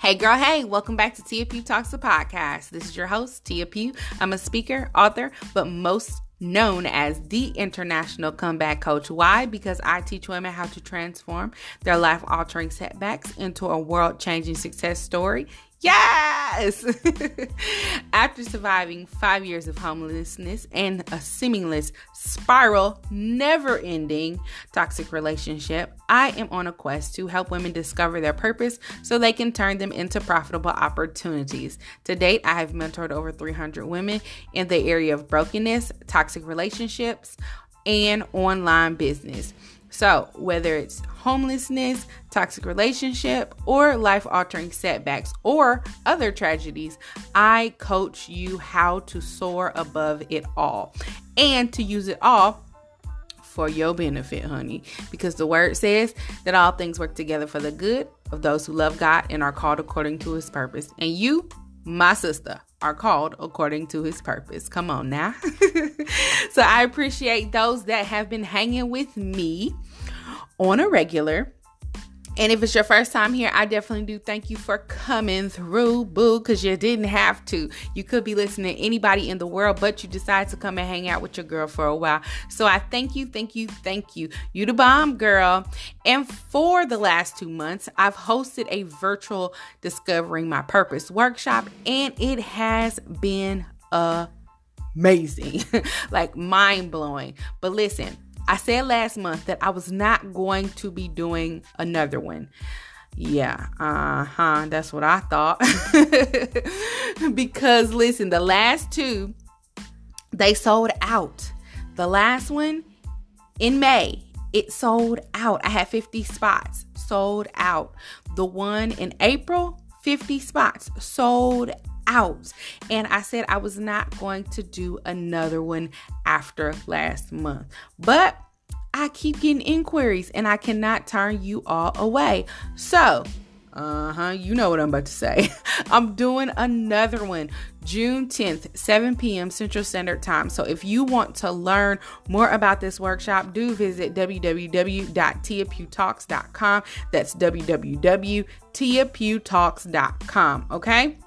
Hey, girl, hey, welcome back to Tia Pugh Talks, the podcast. This is your host, Tia Pugh. I'm a speaker, author, but most known as the international comeback coach. Why? Because I teach women how to transform their life altering setbacks into a world changing success story Yes! After surviving five years of homelessness and a seamless spiral, never ending toxic relationship, I am on a quest to help women discover their purpose so they can turn them into profitable opportunities. To date, I have mentored over 300 women in the area of brokenness, toxic relationships, and online business. So, whether it's homelessness, toxic relationship, or life altering setbacks or other tragedies, I coach you how to soar above it all and to use it all for your benefit, honey. Because the word says that all things work together for the good of those who love God and are called according to his purpose. And you, my sister, are called according to his purpose. Come on now. so I appreciate those that have been hanging with me on a regular. And if it's your first time here, I definitely do thank you for coming through, boo, because you didn't have to. You could be listening to anybody in the world, but you decided to come and hang out with your girl for a while. So I thank you, thank you, thank you. You the bomb, girl. And for the last two months, I've hosted a virtual Discovering My Purpose workshop, and it has been amazing, like mind blowing. But listen, I said last month that I was not going to be doing another one. Yeah, uh huh. That's what I thought. because listen, the last two, they sold out. The last one in May, it sold out. I had 50 spots sold out. The one in April, 50 spots sold out. And I said I was not going to do another one after last month. But I keep getting inquiries and I cannot turn you all away. So, uh huh, you know what I'm about to say. I'm doing another one June 10th, 7 p.m. Central Standard Time. So if you want to learn more about this workshop, do visit www.tiapughtalks.com. That's www.tiapughtalks.com. Okay.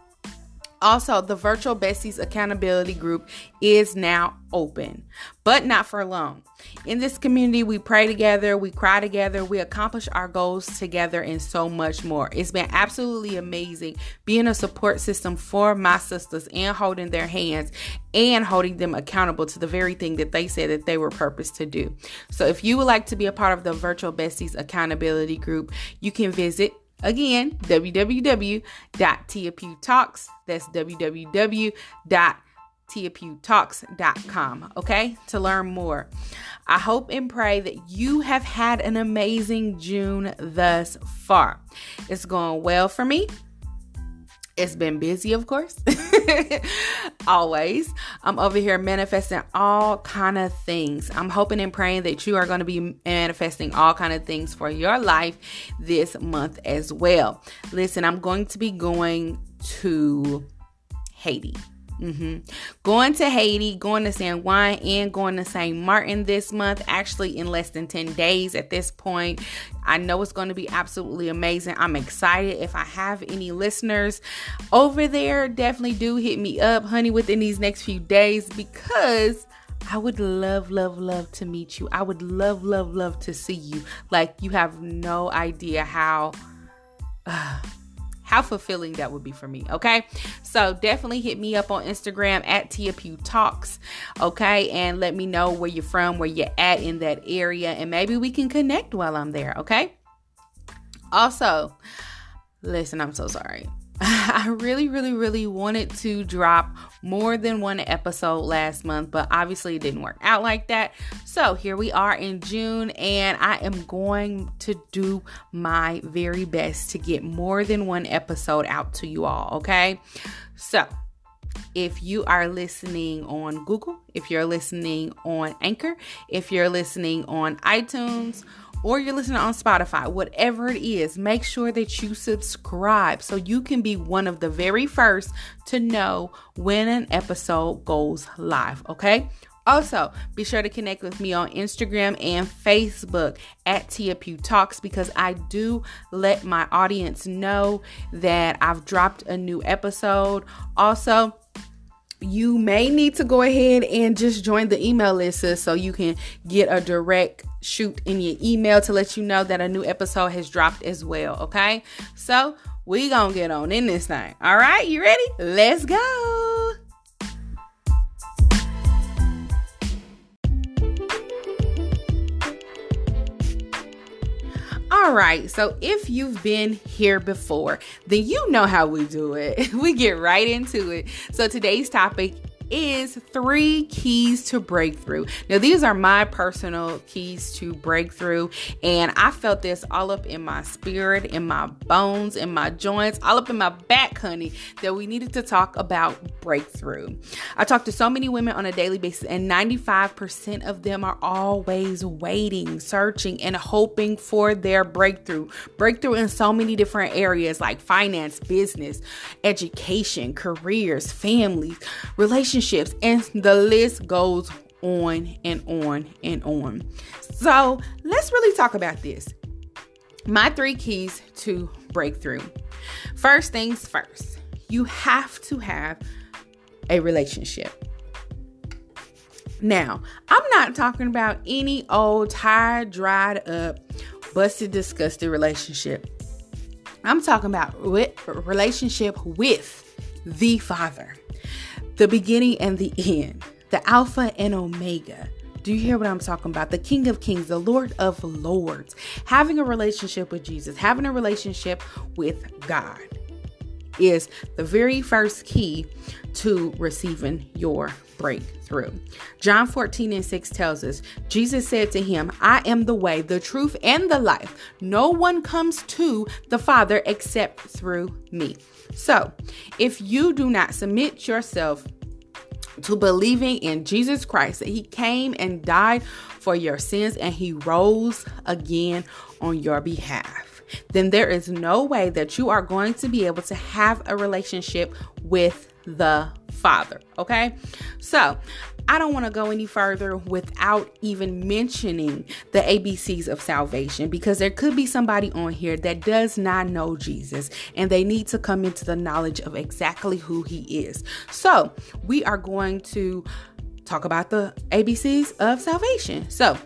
Also, the Virtual Besties Accountability Group is now open, but not for long. In this community, we pray together, we cry together, we accomplish our goals together, and so much more. It's been absolutely amazing being a support system for my sisters and holding their hands and holding them accountable to the very thing that they said that they were purposed to do. So, if you would like to be a part of the Virtual Besties Accountability Group, you can visit Again, www.tiapughtalks. That's www.tiapughtalks.com. Okay, to learn more. I hope and pray that you have had an amazing June thus far. It's going well for me. It's been busy, of course. Always. I'm over here manifesting all kind of things. I'm hoping and praying that you are going to be manifesting all kind of things for your life this month as well. Listen, I'm going to be going to Haiti. Mm-hmm. Going to Haiti, going to San Juan, and going to St. Martin this month, actually in less than 10 days at this point. I know it's going to be absolutely amazing. I'm excited. If I have any listeners over there, definitely do hit me up, honey, within these next few days because. I would love, love, love to meet you. I would love, love, love to see you. Like, you have no idea how. Uh, how fulfilling that would be for me. Okay. So definitely hit me up on Instagram at Tia Pugh Talks. Okay. And let me know where you're from, where you're at in that area. And maybe we can connect while I'm there. Okay. Also, listen, I'm so sorry. I really, really, really wanted to drop more than one episode last month, but obviously it didn't work out like that. So here we are in June, and I am going to do my very best to get more than one episode out to you all, okay? So if you are listening on Google, if you're listening on Anchor, if you're listening on iTunes, or you're listening on Spotify, whatever it is, make sure that you subscribe so you can be one of the very first to know when an episode goes live, okay? Also, be sure to connect with me on Instagram and Facebook at Tia Pugh Talks because I do let my audience know that I've dropped a new episode. Also, you may need to go ahead and just join the email list so you can get a direct shoot in your email to let you know that a new episode has dropped as well. Okay, so we gonna get on in this thing. All right, you ready? Let's go. All right, so if you've been here before, then you know how we do it. We get right into it. So today's topic is three keys to breakthrough. Now, these are my personal keys to breakthrough, and I felt this all up in my spirit, in my bones, in my joints, all up in my back, honey, that we needed to talk about breakthrough. I talk to so many women on a daily basis, and 95% of them are always waiting, searching, and hoping for their breakthrough. Breakthrough in so many different areas like finance, business, education, careers, families, relationships relationships, and the list goes on and on and on. So let's really talk about this. My three keys to breakthrough. First things first, you have to have a relationship. Now, I'm not talking about any old, tired, dried up, busted, disgusted relationship. I'm talking about relationship with the Father the beginning and the end, the Alpha and Omega. Do you hear what I'm talking about? The King of Kings, the Lord of Lords, having a relationship with Jesus, having a relationship with God is the very first key to receiving your breakthrough. John 14 and 6 tells us Jesus said to him, I am the way, the truth, and the life. No one comes to the Father except through me. So, if you do not submit yourself to believing in Jesus Christ, that He came and died for your sins and He rose again on your behalf, then there is no way that you are going to be able to have a relationship with the Father. Okay, so I don't want to go any further without even mentioning the ABCs of salvation because there could be somebody on here that does not know Jesus and they need to come into the knowledge of exactly who he is. So, we are going to talk about the ABCs of salvation. So,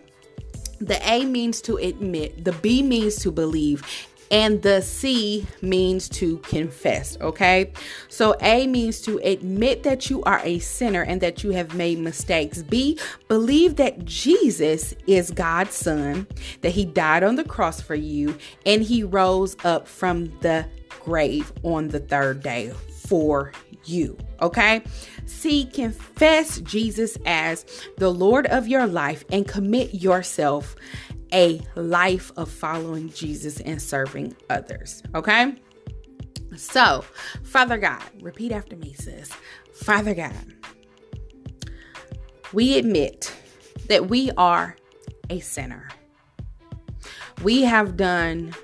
the A means to admit, the B means to believe, and the C means to confess, okay? So A means to admit that you are a sinner and that you have made mistakes. B, believe that Jesus is God's son, that he died on the cross for you, and he rose up from the grave on the third day for you. Okay? C, confess Jesus as the Lord of your life and commit yourself a life of following Jesus and serving others. Okay? So, Father God, repeat after me, sis. Father God, we admit that we are a sinner. We have done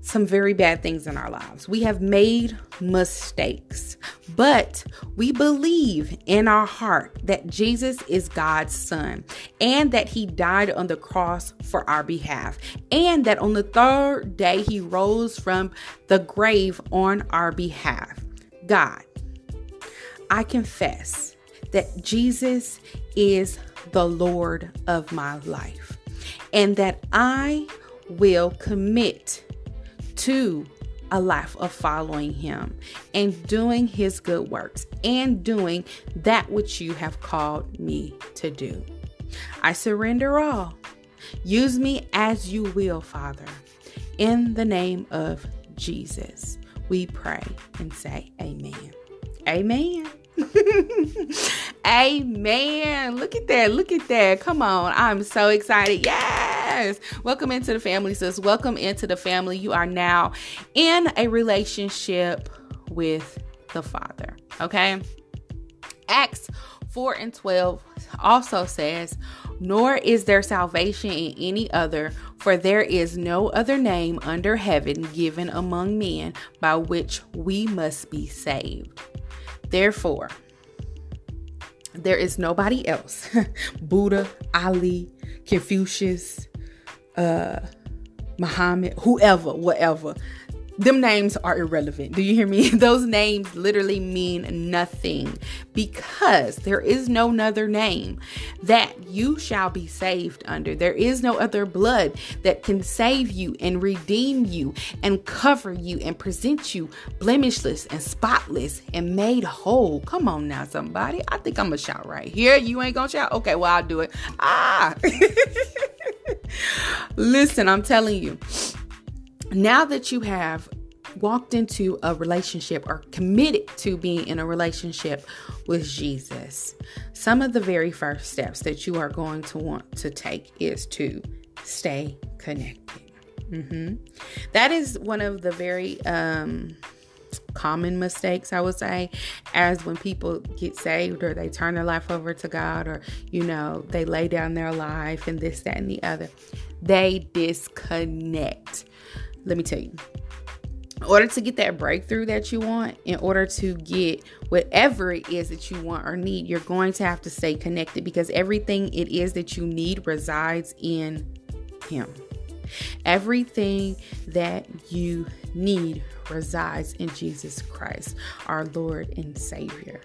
some very bad things in our lives. We have made mistakes, but we believe in our heart that Jesus is God's son and that he died on the cross for our behalf, and that on the third day he rose from the grave on our behalf. God, I confess that Jesus is the Lord of my life and that I will commit to a life of following Him and doing His good works and doing that which you have called me to do. I surrender all. Use me as you will, Father. In the name of Jesus, we pray and say, Amen. Amen. Amen. Look at that. Look at that. Come on. I'm so excited. Yes. Welcome into the family, sis. Welcome into the family. You are now in a relationship with the Father. Okay. Acts 4 and 12 also says, Nor is there salvation in any other, for there is no other name under heaven given among men by which we must be saved. Therefore, There is nobody else. Buddha, Ali, Confucius, uh, Muhammad, whoever, whatever them names are irrelevant. Do you hear me? Those names literally mean nothing because there is no other name that you shall be saved under. There is no other blood that can save you and redeem you and cover you and present you blemishless and spotless and made whole. Come on now, somebody. I think I'm gonna shout right here. You ain't gonna shout? Okay, well, I'll do it. Ah. Listen, I'm telling you now that you have walked into a relationship or committed to being in a relationship with Jesus, some of the very first steps that you are going to want to take is to stay connected. Mm-hmm. That is one of the very um, common mistakes, I would say, as when people get saved or they turn their life over to God or, you know, they lay down their life and this, that, and the other. They disconnect let me tell you in order to get that breakthrough that you want, in order to get whatever it is that you want or need, you're going to have to stay connected because everything it is that you need resides in Him. Everything that you need resides in Jesus Christ, our Lord and Savior.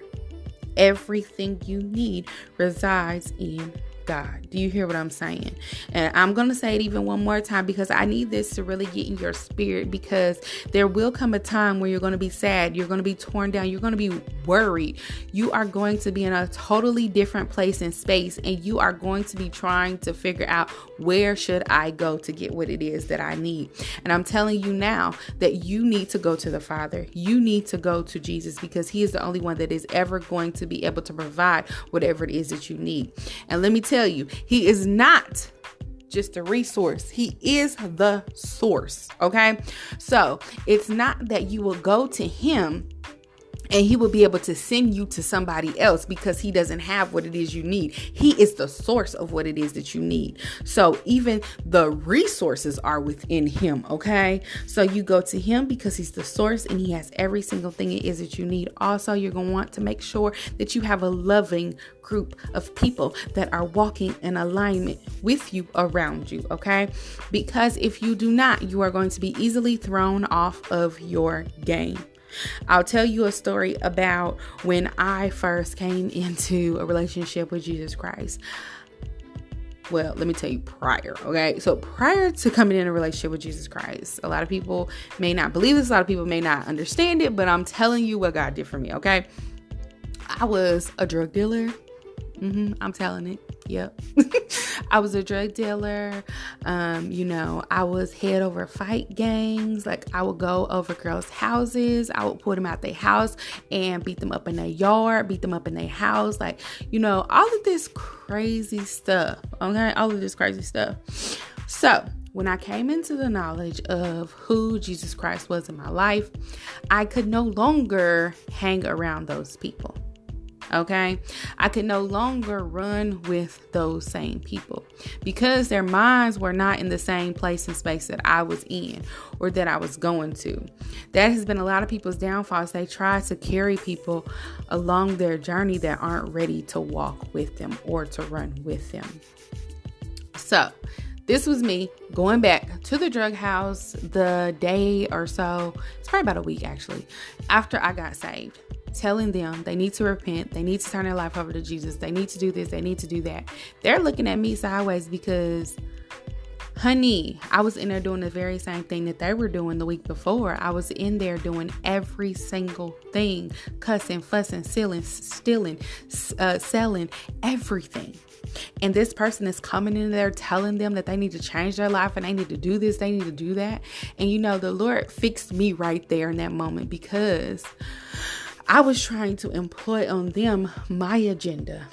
Everything you need resides in God. Do you hear what I'm saying? And I'm going to say it even one more time because I need this to really get in your spirit because there will come a time where you're going to be sad, you're going to be torn down, you're going to be worried. You are going to be in a totally different place and space and you are going to be trying to figure out where should I go to get what it is that I need. And I'm telling you now that you need to go to the Father. You need to go to Jesus because he is the only one that is ever going to be able to provide whatever it is that you need. And let me tell tell you, he is not just a resource. He is the source. Okay. So it's not that you will go to him and he will be able to send you to somebody else because he doesn't have what it is you need. He is the source of what it is that you need. So even the resources are within him, okay? So you go to him because he's the source and he has every single thing it is that you need. Also, you're going to want to make sure that you have a loving group of people that are walking in alignment with you around you, okay? Because if you do not, you are going to be easily thrown off of your game. I'll tell you a story about when I first came into a relationship with Jesus Christ. Well, let me tell you prior, okay? So, prior to coming in a relationship with Jesus Christ, a lot of people may not believe this, a lot of people may not understand it, but I'm telling you what God did for me, okay? I was a drug dealer. Mm-hmm, I'm telling it. Yep. I was a drug dealer. Um, you know, I was head over fight gangs. Like I would go over girls' houses. I would put them out their house and beat them up in their yard, beat them up in their house. Like, you know, all of this crazy stuff. Okay, all of this crazy stuff. So when I came into the knowledge of who Jesus Christ was in my life, I could no longer hang around those people. Okay. I could no longer run with those same people because their minds were not in the same place and space that I was in or that I was going to. That has been a lot of people's downfalls. They try to carry people along their journey that aren't ready to walk with them or to run with them. So, this was me going back to the drug house the day or so, it's probably about a week actually, after I got saved telling them they need to repent, they need to turn their life over to Jesus, they need to do this, they need to do that. They're looking at me sideways because, honey, I was in there doing the very same thing that they were doing the week before. I was in there doing every single thing cussing, fussing, stealing, stealing, uh, selling, everything. And this person is coming in there telling them that they need to change their life and they need to do this, they need to do that. And you know, the Lord fixed me right there in that moment because I was trying to employ on them my agenda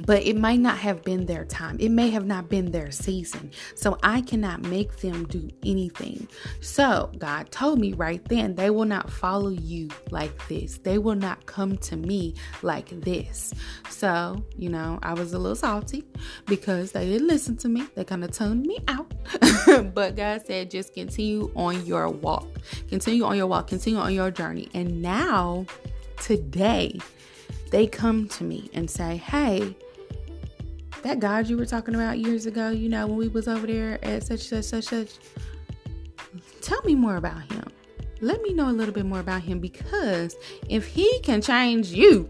but it might not have been their time. It may have not been their season. So I cannot make them do anything. So God told me right then, they will not follow you like this. They will not come to me like this. So, you know, I was a little salty because they didn't listen to me. They kind of tuned me out. but God said, just continue on your walk. Continue on your walk. Continue on your journey. And now, today, they come to me and say, Hey, that God you were talking about years ago, you know, when we was over there at such such such such tell me more about him. Let me know a little bit more about him because if he can change you,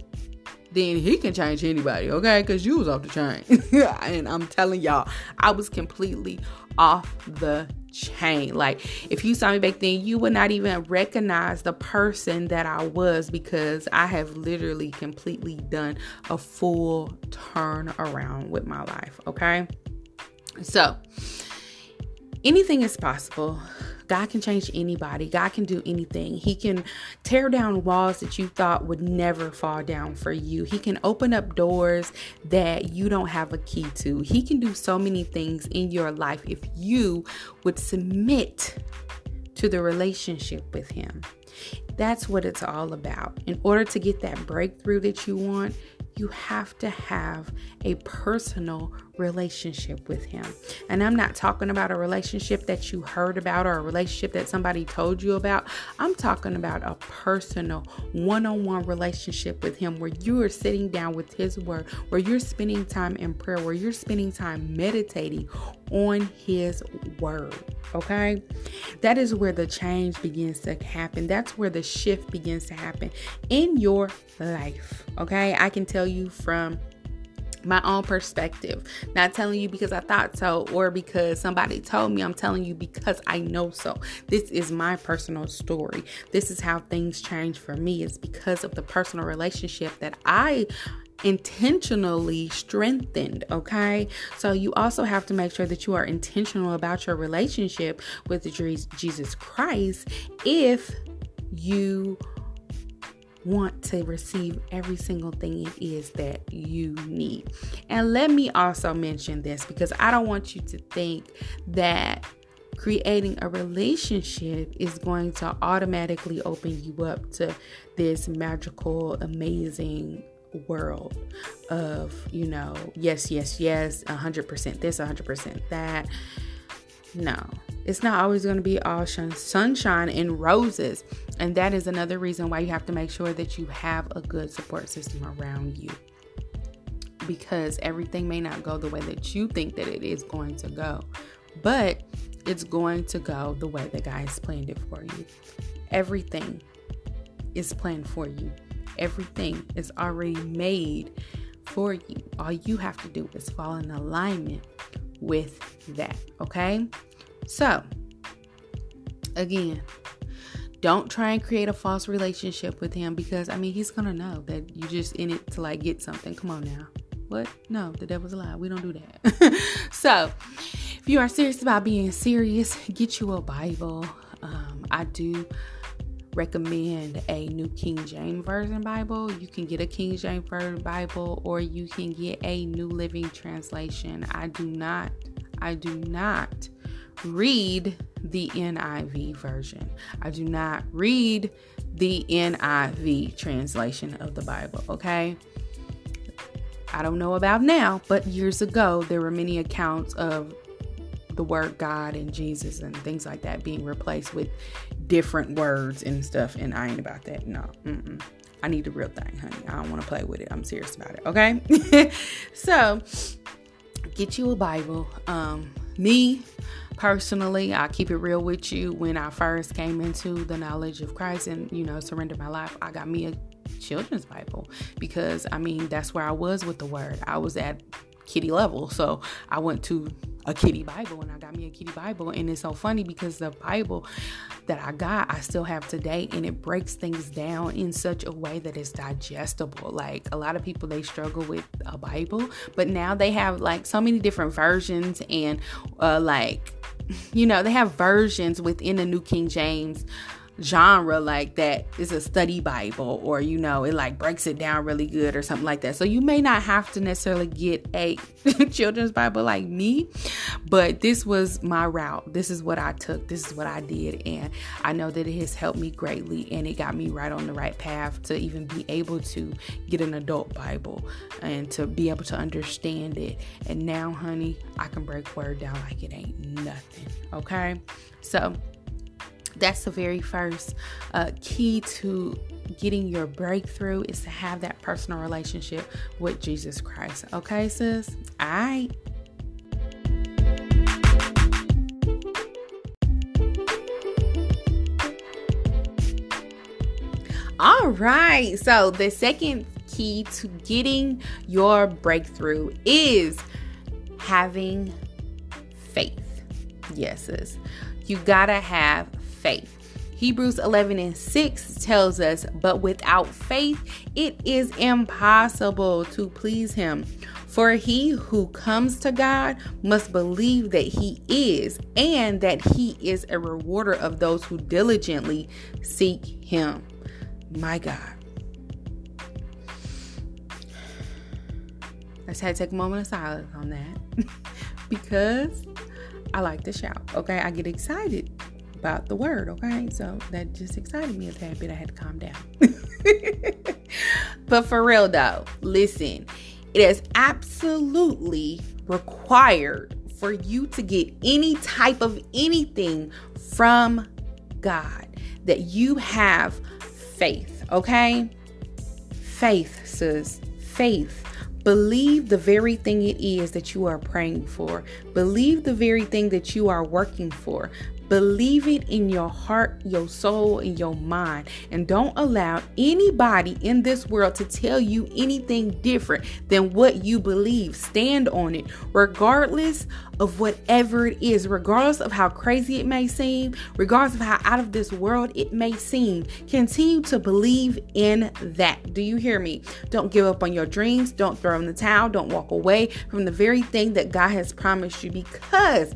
then he can change anybody, okay? Because you was off the chain. and I'm telling y'all, I was completely off the chain. Like, if you saw me back then, you would not even recognize the person that I was because I have literally completely done a full turn around with my life, okay? So, anything is possible. God can change anybody. God can do anything. He can tear down walls that you thought would never fall down for you. He can open up doors that you don't have a key to. He can do so many things in your life if you would submit to the relationship with Him. That's what it's all about. In order to get that breakthrough that you want, you have to have a personal relationship with Him. And I'm not talking about a relationship that you heard about or a relationship that somebody told you about. I'm talking about a personal one on one relationship with Him where you are sitting down with His Word, where you're spending time in prayer, where you're spending time meditating on His Word. Okay? That is where the change begins to happen. That's where the shift begins to happen in your life. Okay? I can tell you from my own perspective. Not telling you because I thought so or because somebody told me. I'm telling you because I know so. This is my personal story. This is how things change for me. It's because of the personal relationship that I intentionally strengthened. Okay. So you also have to make sure that you are intentional about your relationship with Jesus Christ if you want to receive every single thing it is that you need. And let me also mention this because I don't want you to think that creating a relationship is going to automatically open you up to this magical, amazing world of, you know, yes, yes, yes, 100% this, 100% that. No, it's not always going to be all sunshine and roses. And that is another reason why you have to make sure that you have a good support system around you. Because everything may not go the way that you think that it is going to go, but it's going to go the way that God has planned it for you. Everything is planned for you, everything is already made for you. All you have to do is fall in alignment with that, okay? So, again, don't try and create a false relationship with him because I mean he's gonna know that you just in it to like get something. Come on now. What? No, the devil's a lie. We don't do that. so if you are serious about being serious, get you a Bible. Um, I do recommend a New King James Version Bible. You can get a King James Version Bible or you can get a New Living Translation. I do not, I do not read the NIV version. I do not read the NIV translation of the Bible, okay? I don't know about now, but years ago, there were many accounts of the word God and Jesus and things like that being replaced with different words and stuff. And I ain't about that. No, mm-mm. I need the real thing, honey. I don't want to play with it. I'm serious about it. Okay. so get you a Bible. Um, me personally, I keep it real with you. When I first came into the knowledge of Christ and, you know, surrendered my life, I got me a children's Bible because I mean, that's where I was with the word. I was at kitty level. So I went to a kitty Bible and I got me a kitty Bible. And it's so funny because the Bible that I got, I still have today, and it breaks things down in such a way that it's digestible. Like a lot of people, they struggle with a Bible, but now they have like so many different versions and uh, like, you know, they have versions within the New King James genre like that is a study bible or you know it like breaks it down really good or something like that. So you may not have to necessarily get a children's bible like me but this was my route. This is what i took. This is what i did. And i know that it has helped me greatly and it got me right on the right path to even be able to get an adult bible and to be able to understand it. And now honey i can break word down like it ain't nothing. Okay? So That's the very first uh, key to getting your breakthrough is to have that personal relationship with Jesus Christ. Okay, sis? All right. All right. So, the second key to getting your breakthrough is having faith. Yes, sis. You gotta have faith. Hebrews 11 and 6 tells us, But without faith, it is impossible to please Him. For he who comes to God must believe that He is, and that He is a rewarder of those who diligently seek Him. My God. I just had to take a moment of silence on that because I like to shout. Okay, I get excited about the word. Okay, so that just excited me a tad bit. I had to calm down. but for real though, listen, it is absolutely required for you to get any type of anything from God that you have faith. Okay, faith, sis, faith Believe the very thing it is that you are praying for. Believe the very thing that you are working for. Believe it in your heart, your soul, and your mind. And don't allow anybody in this world to tell you anything different than what you believe. Stand on it, regardless of whatever it is, regardless of how crazy it may seem, regardless of how out of this world it may seem. Continue to believe in that. Do you hear me? Don't give up on your dreams. Don't throw in the towel. Don't walk away from the very thing that God has promised you because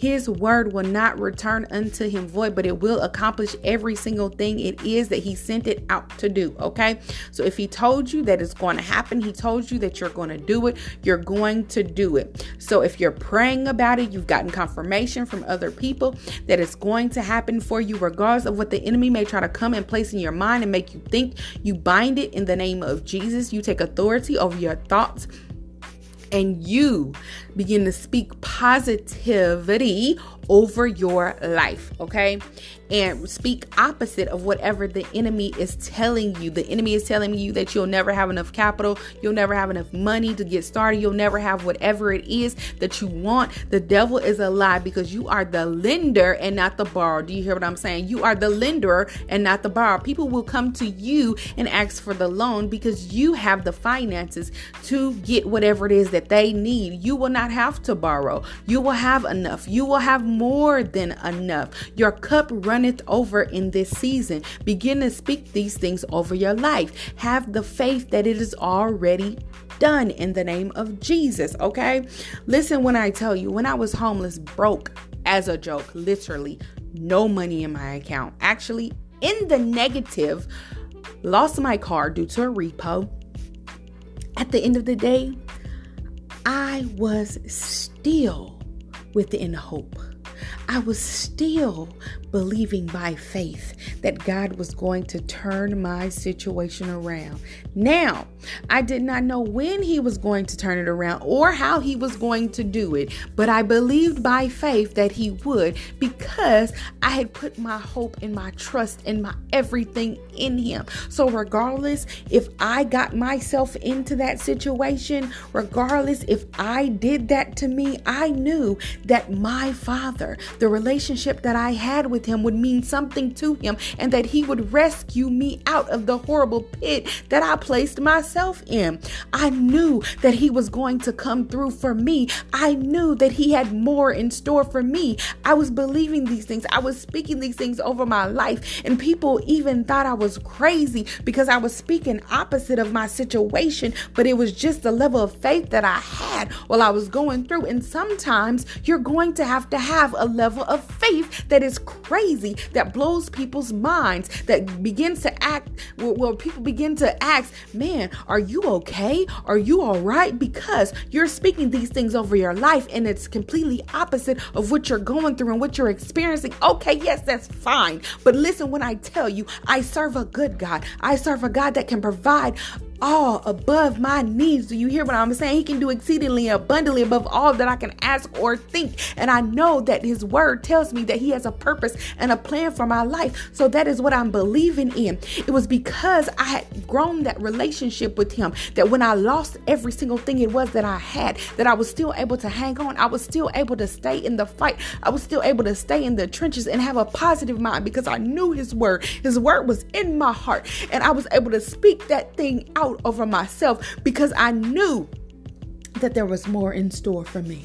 his word will not return unto him void, but it will accomplish every single thing it is that he sent it out to do. Okay. So if he told you that it's going to happen, he told you that you're going to do it, you're going to do it. So if you're praying about it, you've gotten confirmation from other people that it's going to happen for you, regardless of what the enemy may try to come and place in your mind and make you think. You bind it in the name of Jesus. You take authority over your thoughts and you begin to speak positivity over your life, okay? And speak opposite of whatever the enemy is telling you. The enemy is telling you that you'll never have enough capital, you'll never have enough money to get started, you'll never have whatever it is that you want. The devil is a lie because you are the lender and not the borrower. Do you hear what I'm saying? You are the lender and not the borrower. People will come to you and ask for the loan because you have the finances to get whatever it is that they need. You will not have to borrow. You will have enough. You will have more than enough. Your cup runneth over in this season. Begin to speak these things over your life. Have the faith that it is already done in the name of Jesus, okay? Listen when I tell you, when I was homeless, broke as a joke, literally, no money in my account. Actually, in the negative, lost my car due to a repo. At the end of the day, I was still within hope. I was still believing by faith that God was going to turn my situation around. Now, I did not know when He was going to turn it around or how He was going to do it, but I believed by faith that He would because I had put my hope and my trust and my everything in Him. So, regardless if I got myself into that situation, regardless if I did that to me, I knew that my Father, the relationship that I had with Him, would mean something to Him and that He would rescue me out of the horrible pit that I placed myself in. I knew that He was going to come through for me. I knew that He had more in store for me. I was believing these things, I was speaking these things over my life, and people even thought I was crazy because I was speaking opposite of my situation, but it was just the level of faith that I had while I was going through. And sometimes you're going to have to have a level of that is crazy, that blows people's minds, that begins to act where, people begin to ask, man, are you okay? Are you all right? Because you're speaking these things over your life and it's completely opposite of what you're going through and what you're experiencing. Okay, yes, that's fine. But listen when I tell you, I serve a good God. I serve a God that can provide all above my needs. Do you hear what I'm saying? He can do exceedingly abundantly above all that I can ask or think. And I know that His word tells me that He has a purpose and a plan for my life. So that is what I'm believing in. It was because I had grown that relationship with Him that when I lost every single thing it was that I had, that I was still able to hang on. I was still able to stay in the fight. I was still able to stay in the trenches and have a positive mind because I knew His word. His word was in my heart. And I was able to speak that thing out over myself because I knew that there was more in store for me.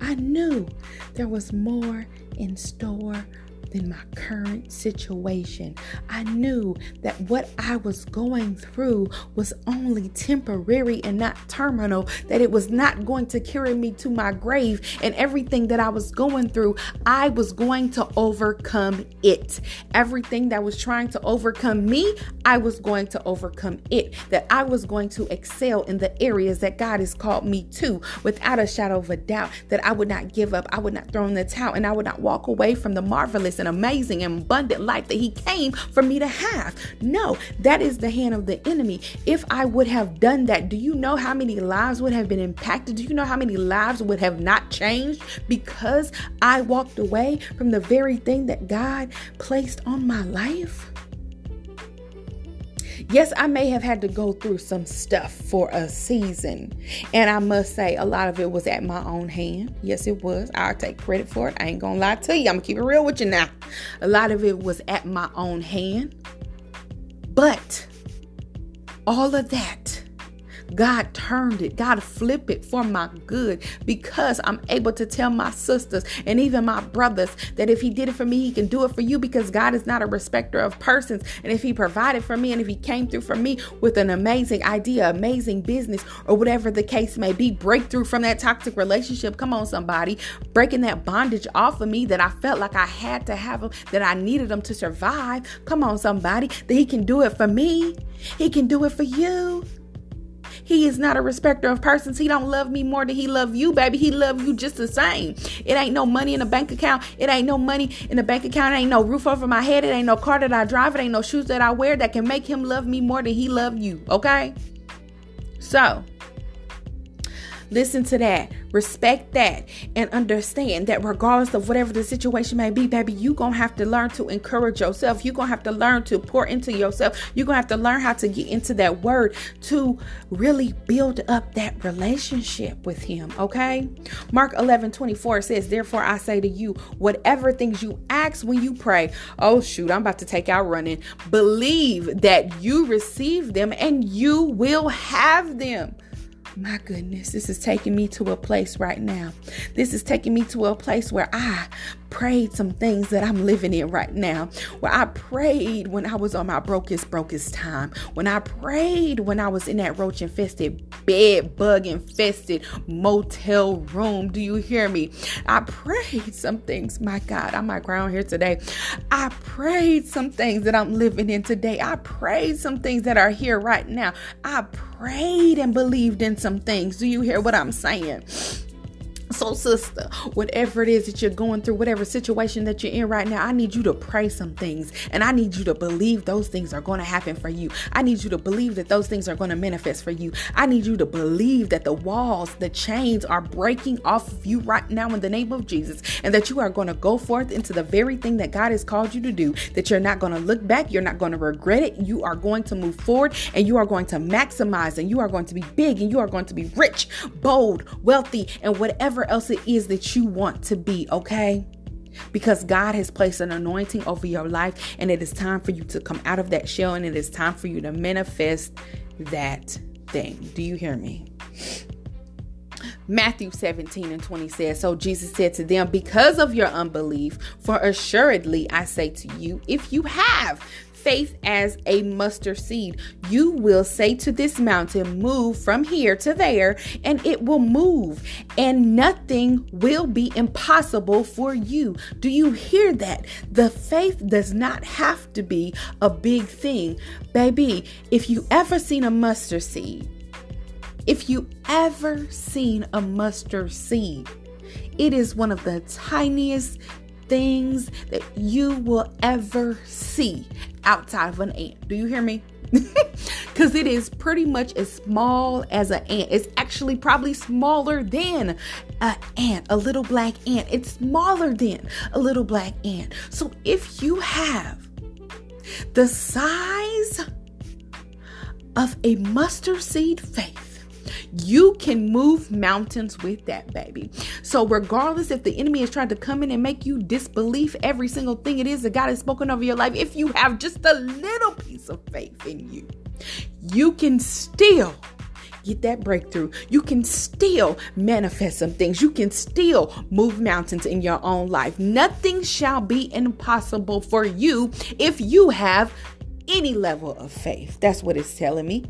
I knew there was more in store than my current situation. I knew that what I was going through was only temporary and not terminal, that it was not going to carry me to my grave. And everything that I was going through, I was going to overcome it. Everything that was trying to overcome me, I was going to overcome it. That I was going to excel in the areas that God has called me to without a shadow of a doubt. That I would not give up, I would not throw in the towel, and I would not walk away from the marvelous and amazing and abundant life that He came for me to have. No, that is the hand of the enemy. If I would have done that, do you know how many lives would have been impacted? Do you know how many lives would have not changed because I walked away from the very thing that God placed on my life? Yes, I may have had to go through some stuff for a season. And I must say, a lot of it was at my own hand. Yes, it was. I'll take credit for it. I ain't gonna lie to you. I'm gonna keep it real with you now. A lot of it was at my own hand. But all of that God turned it, God flipped it for my good because I'm able to tell my sisters and even my brothers that if He did it for me, He can do it for you because God is not a respecter of persons. And if He provided for me and if He came through for me with an amazing idea, amazing business, or whatever the case may be, breakthrough from that toxic relationship, come on, somebody, breaking that bondage off of me that I felt like I had to have them, that I needed them to survive. Come on, somebody, that He can do it for me, He can do it for you. He is not a respecter of persons. He don't love me more than he love you, baby. He love you just the same. It ain't no money in a bank account. It ain't no money in a bank account. It ain't no roof over my head. It ain't no car that I drive. It ain't no shoes that I wear that can make him love me more than he love you. Okay? So, listen to that. Respect that and understand that regardless of whatever the situation may be, baby, you're going to have to learn to encourage yourself. You're going to have to learn to pour into yourself. You're going to have to learn how to get into that word to really build up that relationship with Him. Okay? Mark 11 24 says, Therefore, I say to you, whatever things you ask when you pray, oh, shoot, I'm about to take out running. Believe that you receive them and you will have them. My goodness, this is taking me to a place right now. This is taking me to a place where I prayed some things that I'm living in right now. Where I prayed when I was on my brokest, brokest time. When I prayed when I was in that roach infested, bed bug infested motel room. Do you hear me? I prayed some things. My God, I might cry on here today. I prayed some things that I'm living in today. I prayed some things that are here right now. I prayed and believed in some things. Do you hear what I'm saying? So, sister, whatever it is that you're going through, whatever situation that you're in right now, I need you to pray some things and I need you to believe those things are going to happen for you. I need you to believe that those things are going to manifest for you. I need you to believe that the walls, the chains are breaking off of you right now in the name of Jesus and that you are going to go forth into the very thing that God has called you to do. That you're not going to look back, you're not going to regret it. You are going to move forward and you are going to maximize and you are going to be big and you are going to be rich, bold, wealthy, and whatever whatever else it is that you want to be, okay? Because God has placed an anointing over your life, and it is time for you to come out of that shell and it is time for you to manifest that thing. Do you hear me? Matthew 17 and 20 says, So Jesus said to them, Because of your unbelief, for assuredly I say to you, if you have faith as a mustard seed. You will say to this mountain, Move from here to there, and it will move, and nothing will be impossible for you. Do you hear that? The faith does not have to be a big thing. Baby, if you ever seen a mustard seed, if you ever seen a mustard seed, it is one of the tiniest things that you will ever see. Outside of an ant. Do you hear me? Because it is pretty much as small as an ant. It's actually probably smaller than an ant, a little black ant. It's smaller than a little black ant. So if you have the size of a mustard seed faith, you can move mountains with that, baby. So, regardless if the enemy is trying to come in and make you disbelieve every single thing it is that God has spoken over your life, if you have just a little piece of faith in you, you can still get that breakthrough. You can still manifest some things. You can still move mountains in your own life. Nothing shall be impossible for you if you have any level of faith. That's what it's telling me.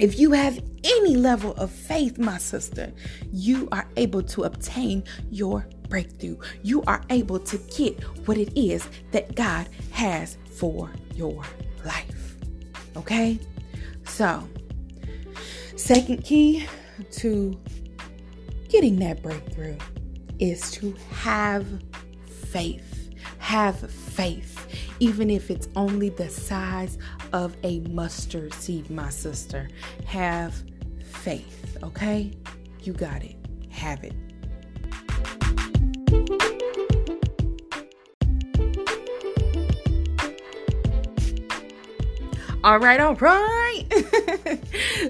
If you have any level of faith, my sister, you are able to obtain your breakthrough. You are able to get what it is that God has for your life. Okay? So, second key to getting that breakthrough is to have faith. Have faith, even if it's only the size of a mustard seed, my sister. Have faith, okay? You got it. Have it. All right, all right.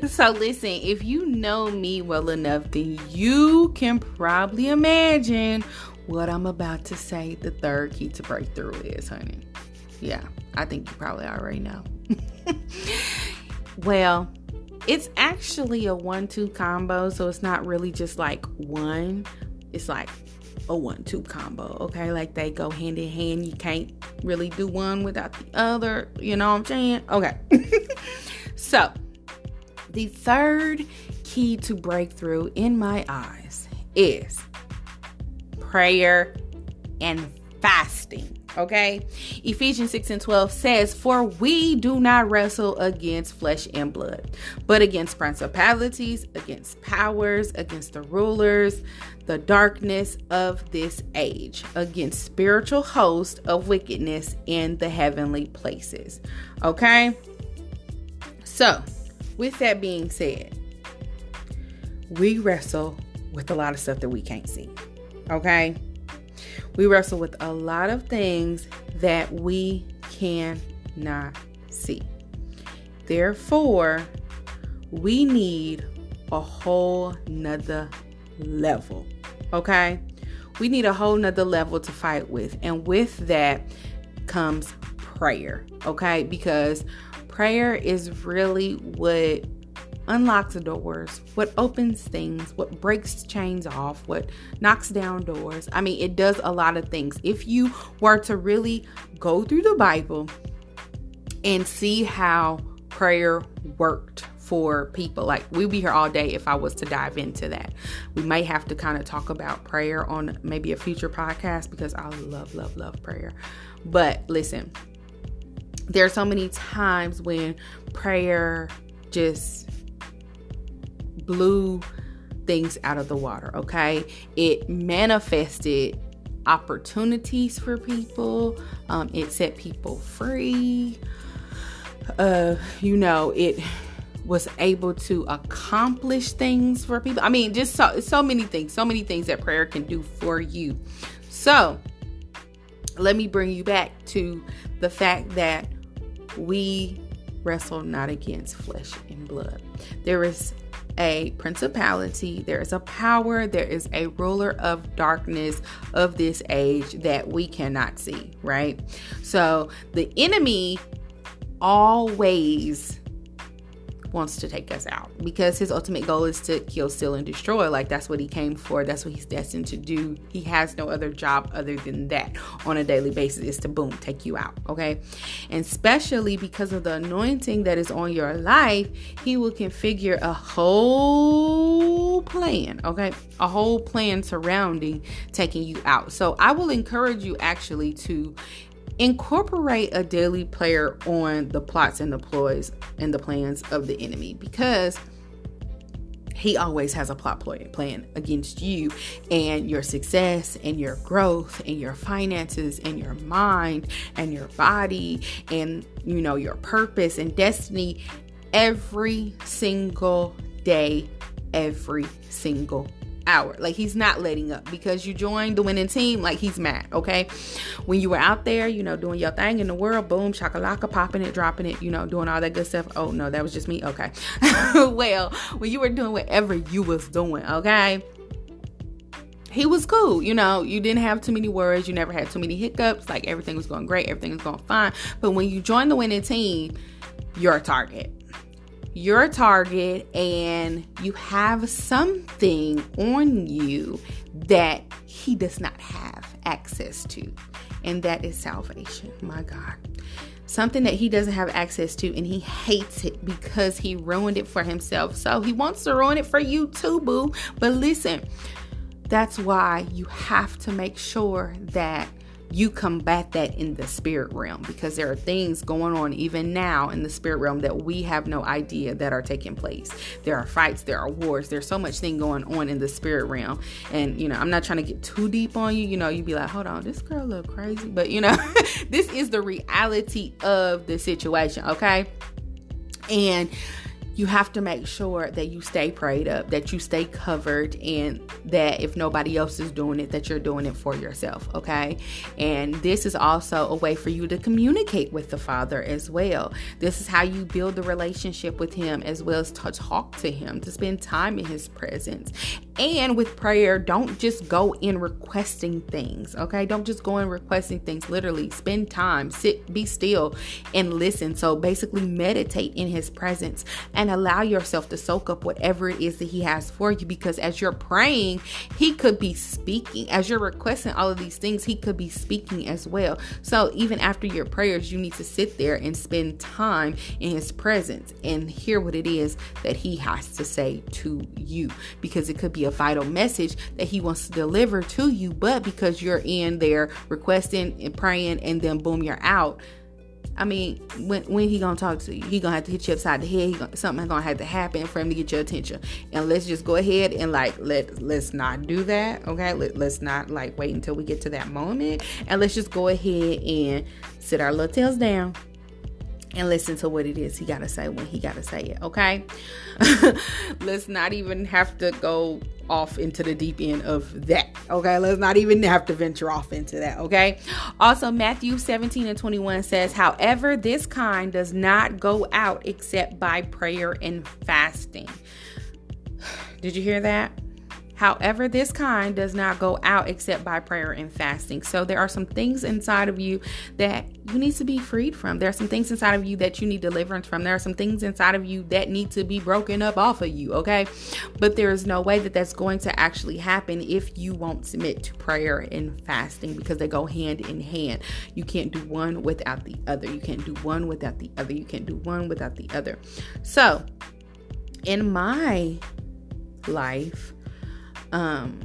so, listen, if you know me well enough, then you can probably imagine what I'm about to say the third key to breakthrough is, honey. Yeah, I think you probably already know. well, it's actually a one two combo, so it's not really just like one, it's like a one two combo, okay? Like they go hand in hand. You can't really do one without the other, you know what I'm saying? Okay. so, the third key to breakthrough in my eyes is prayer and fasting. Okay. Ephesians 6 and 12 says, For we do not wrestle against flesh and blood, but against principalities, against powers, against the rulers, the darkness of this age, against spiritual hosts of wickedness in the heavenly places. Okay. So, with that being said, we wrestle with a lot of stuff that we can't see. Okay we wrestle with a lot of things that we cannot see. Therefore, we need a whole nother level. Okay? We need a whole nother level to fight with. And with that comes prayer. Okay? Because prayer is really what unlocks the doors, what opens things, what breaks chains off, what knocks down doors. I mean, it does a lot of things. If you were to really go through the Bible and see how prayer worked for people. Like we'd be here all day if I was to dive into that. We might have to kind of talk about prayer on maybe a future podcast because I love, love, love prayer. But listen, there are so many times when prayer just blew things out of the water, okay? It manifested opportunities for people, um, it set people free. Uh, you know, it was able to accomplish things for people. I mean, just so so many things, so many things that prayer can do for you. So, let me bring you back to the fact that we wrestle not against flesh and blood. There is a principality, there is a power, there is a ruler of darkness of this age that we cannot see, right? So the enemy always wants to take us out because his ultimate goal is to kill, steal, and destroy. Like that's what he came for. That's what he's destined to do. He has no other job other than that on a daily basis is to boom, take you out. Okay. And especially because of the anointing that is on your life, he will configure a whole plan. Okay. A whole plan surrounding taking you out. So I will encourage you actually to incorporate a daily player on the plots and the ploys and the plans of the enemy because he always has a plot ploy plan against you and your success and your growth and your finances and your mind and your body and you know your purpose and destiny every single day every single hour. Like he's not letting up because you joined the winning team. Like he's mad. Okay. When you were out there, you know, doing your thing in the world, boom, shakalaka, popping it, dropping it, you know, doing all that good stuff. Oh no, that was just me. Okay. well, when you were doing whatever you was doing, okay he was cool. You know, you didn't have too many worries. You never had too many hiccups. Like everything was going great. Everything was going fine. But when you join the winning team, you're a target your target and you have something on you that he does not have access to, and that is salvation. My God. Something that he doesn't have access to, and he hates it because he ruined it for himself. So he wants to ruin it for you too, boo. But listen, that's why you have to make sure that you combat that in the spirit realm because there are things going on even now in the spirit realm that we have no idea that are taking place. There are fights, there are wars, there's so much thing going on in the spirit realm. And you know, I'm not trying to get too deep on you. You know, you'd be like, hold on, this girl look crazy. But you know, this is the reality of the situation, okay? And you have to make sure that you stay prayed up, that you stay covered, and that if nobody else is doing it, that you're doing it for yourself, okay? And this is also a way for you to communicate with the Father as well. This is how you build the relationship with Him as well as to talk to Him, to spend time in His presence. And with prayer, don't just go in requesting things, okay? Don't just go in requesting things. Literally, spend time, sit, be still, and listen. So basically, meditate in His presence and allow yourself to soak up whatever it is that He has for you. Because as you're praying, He could be speaking. As you're requesting all of these things, He could be speaking as well. So even after your prayers, you need to sit there and spend time in His presence and hear what it is that He has to say to you. Because it could be a vital message that he wants to deliver to you, but because you're in there requesting and praying and then boom, you're out. I mean, when when he gonna talk to you? He gonna have to hit you upside the head. Gonna, something gonna have to happen for him to get your attention. And let's just go ahead and like let let's not do that. Okay, let, let's not like wait until we get to that moment, and let's just go ahead and sit our little tails down and listen to what it is he got to say when he got to say it, okay? Let's not even have to go off into the deep end of that, okay? Let's not even have to venture off into that, okay? Also, Matthew 17 and 21 says, However, this kind does not go out except by prayer and fasting. Did you hear that? However, this kind does not go out except by prayer and fasting. So there are some things inside of you that you need to be freed from. There are some things inside of you that you need deliverance from. There are some things inside of you that need to be broken up off of you, okay? But there is no way that that's going to actually happen if you won't submit to prayer and fasting because they go hand in hand. You can't do one without the other. You can't do one without the other. You can't do one without the other. So, in my life, um,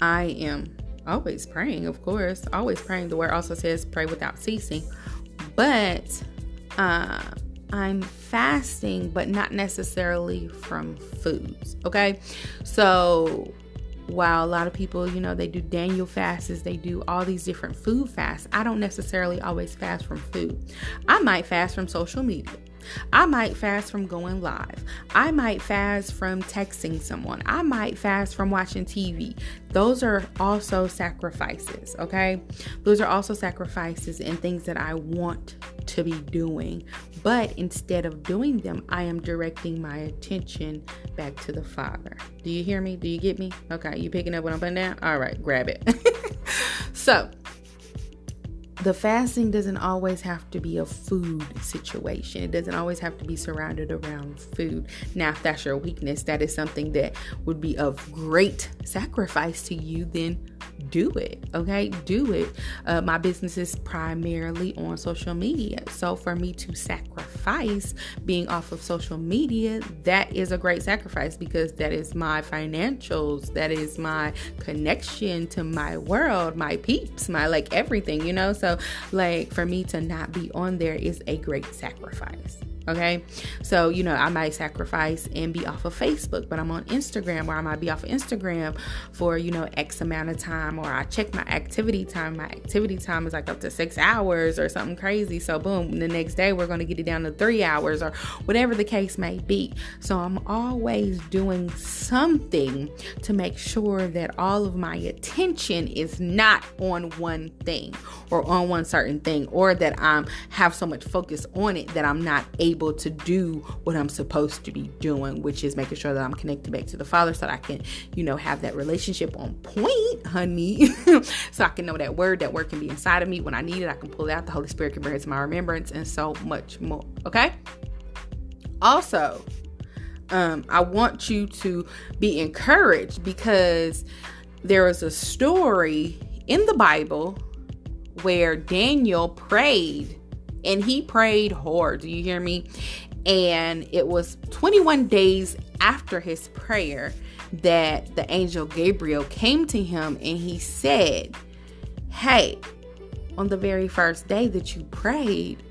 I am always praying, of course, always praying. The word also says pray without ceasing, but uh, I'm fasting, but not necessarily from foods. Okay, so while a lot of people, you know, they do Daniel fasts, they do all these different food fasts. I don't necessarily always fast from food. I might fast from social media. I might fast from going live. I might fast from texting someone. I might fast from watching TV. Those are also sacrifices, okay? Those are also sacrifices and things that I want to be doing. But instead of doing them, I am directing my attention back to the Father. Do you hear me? Do you get me? Okay, you picking up what I'm putting down? All right, grab it. so, the fasting doesn't always have to be a food situation. It doesn't always have to be surrounded around food. Now, if that's your weakness, that is something that would be of great sacrifice to you, then do it. Okay, do it. Uh, my business is primarily on social media. So, for me to sacrifice being off of social media, that is a great sacrifice because that is my financials, that is my connection to my world, my peeps, my like everything, you know. So, like, for me to not be on there is a great sacrifice. Okay. So, you know, I might sacrifice and be off of Facebook, but I'm on Instagram where I might be off of Instagram for, you know, X amount of time, or I check my activity time. My activity time is like up to six hours or something crazy. So, boom, the next day we're going to get it down to three hours or whatever the case may be. So, I'm always doing something to make sure that all of my attention is not on one thing or on one certain thing, or that I'm have so much focus on it that I'm not able able to do what I'm supposed to be doing, which is making sure that I'm connected back to the Father so that I can, you know, have that relationship on point, honey. so I can know that word, that word can be inside of me. When I need it, I can pull it out. The Holy Spirit can bring it to my remembrance and so much more. Okay? Also, um, I want you to be encouraged because there is a story in the Bible where Daniel prayed and he prayed hard. Do you hear me? And it was 21 days after his prayer that the angel Gabriel came to him and he said, Hey, on the very first day that you prayed,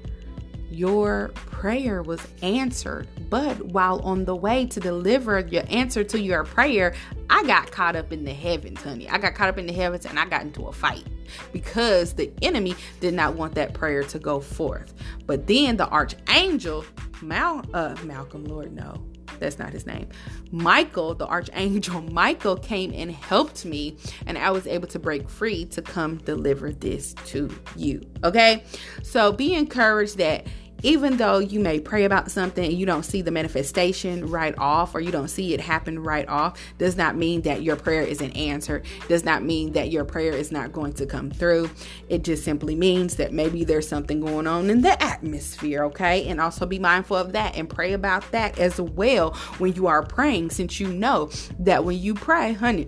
your prayer was answered. But while on the way to deliver your answer to your prayer, I got caught up in the heavens, honey. I got caught up in the heavens and I got into a fight because the enemy did not want that prayer to go forth. But then the archangel, Mal, uh, Malcolm, Lord, no, that's not his name. Michael, the archangel Michael, came and helped me, and I was able to break free to come deliver this to you. Okay, so be encouraged that even though you may pray about something you don't see the manifestation right off or you don't see it happen right off, does not mean that your prayer isn't answered, does not mean that your prayer is not going to come through. It just simply means that maybe there's something going on in the atmosphere, okay? And also be mindful of that and pray about that as well when you are praying, since you know that when you pray, honey,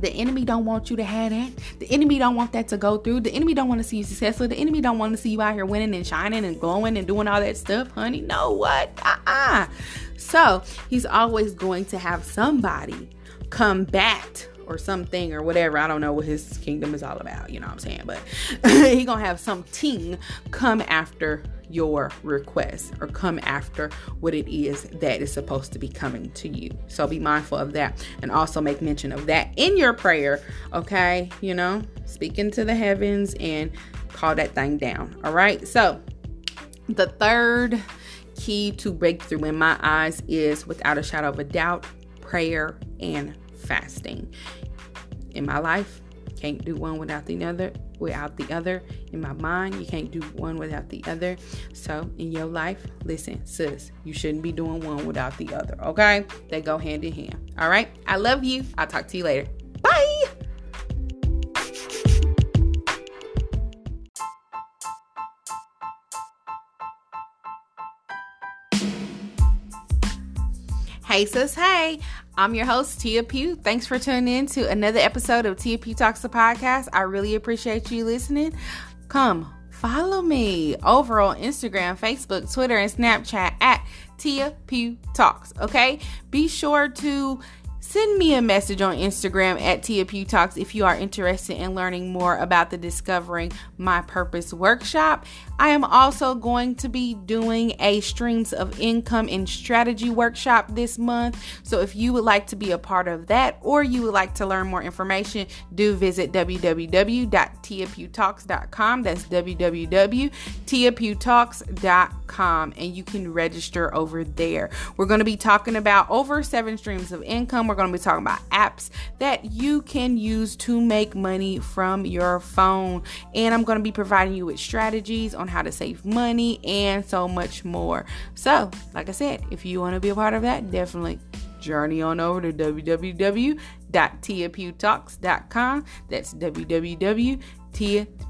the enemy don't want you to have that. The enemy don't want that to go through. The enemy don't want to see you successful. The enemy don't want to see you out here winning and shining and glowing and doing all that stuff, honey. No, what? Uh-uh. So he's always going to have somebody combat or something or whatever. I don't know what his kingdom is all about, you know what I'm saying? But he gonna have some team come after your request or come after what it is that is supposed to be coming to you. So be mindful of that and also make mention of that in your prayer, okay? You know, speak into the heavens and call that thing down. All right. So the third key to breakthrough in my eyes is without a shadow of a doubt, prayer and fasting. In my life, can't do one without the other without the other. In my mind you can't do one without the other. So in your life listen sis you shouldn't be doing one without the other okay? They go hand in hand all right? I love you. I'll talk to you later. Bye. Hey, sis, hey. I'm your host, Tia Pugh. Thanks for tuning in to another episode of Tia Pugh Talks the Podcast. I really appreciate you listening. Come follow me over on Instagram, Facebook, Twitter, and Snapchat at Tia Pugh Talks. Okay? Be sure to send me a message on Instagram at Tia Pugh Talks if you are interested in learning more about the Discovering My Purpose workshop. I am also going to be doing a streams of income and strategy workshop this month. So if you would like to be a part of that or you would like to learn more information, do visit www.tiapughtalks.com. That's www.tiapughtalks.com and you can register over there. We're going to be talking about over seven streams of income. We're going to be talking about apps that you can use to make money from your phone. And I'm going to be providing you with strategies on how to save money and so much more. So, like I said, if you want to be a part of that, definitely journey on over to www.tiapughtalks.com. That's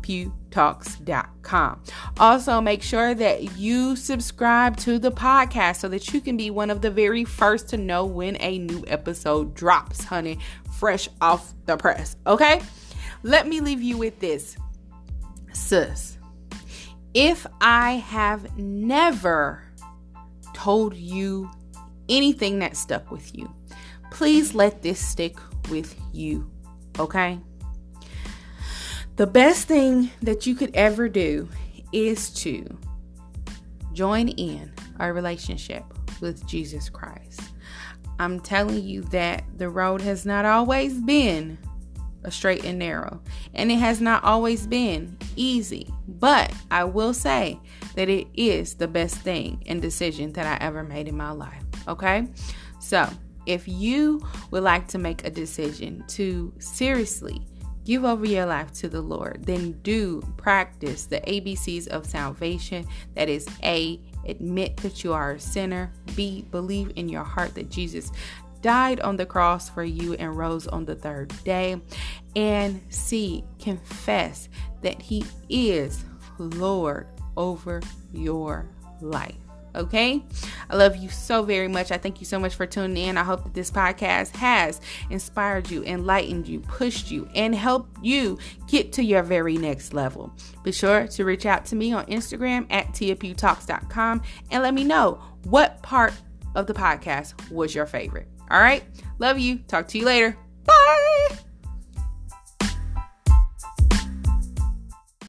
www.tiapughtalks.com. Also, make sure that you subscribe to the podcast so that you can be one of the very first to know when a new episode drops, honey, fresh off the press. Okay? Let me leave you with this. Sis if I have never told you anything that stuck with you, please let this stick with you, okay? The best thing that you could ever do is to join in a relationship with Jesus Christ. I'm telling you that the road has not always been a straight and narrow, and it has not always been easy. But I will say that it is the best thing and decision that I ever made in my life. Okay? So, if you would like to make a decision to seriously give over your life to the Lord, then do practice the ABCs of salvation. That is A, admit that you are a sinner. B, believe in your heart that Jesus died on the cross for you and rose on the third day. And C, confess that He is Lord over your life. Okay. I love you so very much. I thank you so much for tuning in. I hope that this podcast has inspired you, enlightened you, pushed you, and helped you get to your very next level. Be sure to reach out to me on Instagram at tiapughtalks.com and let me know what part of the podcast was your favorite. All right. Love you. Talk to you later. Bye.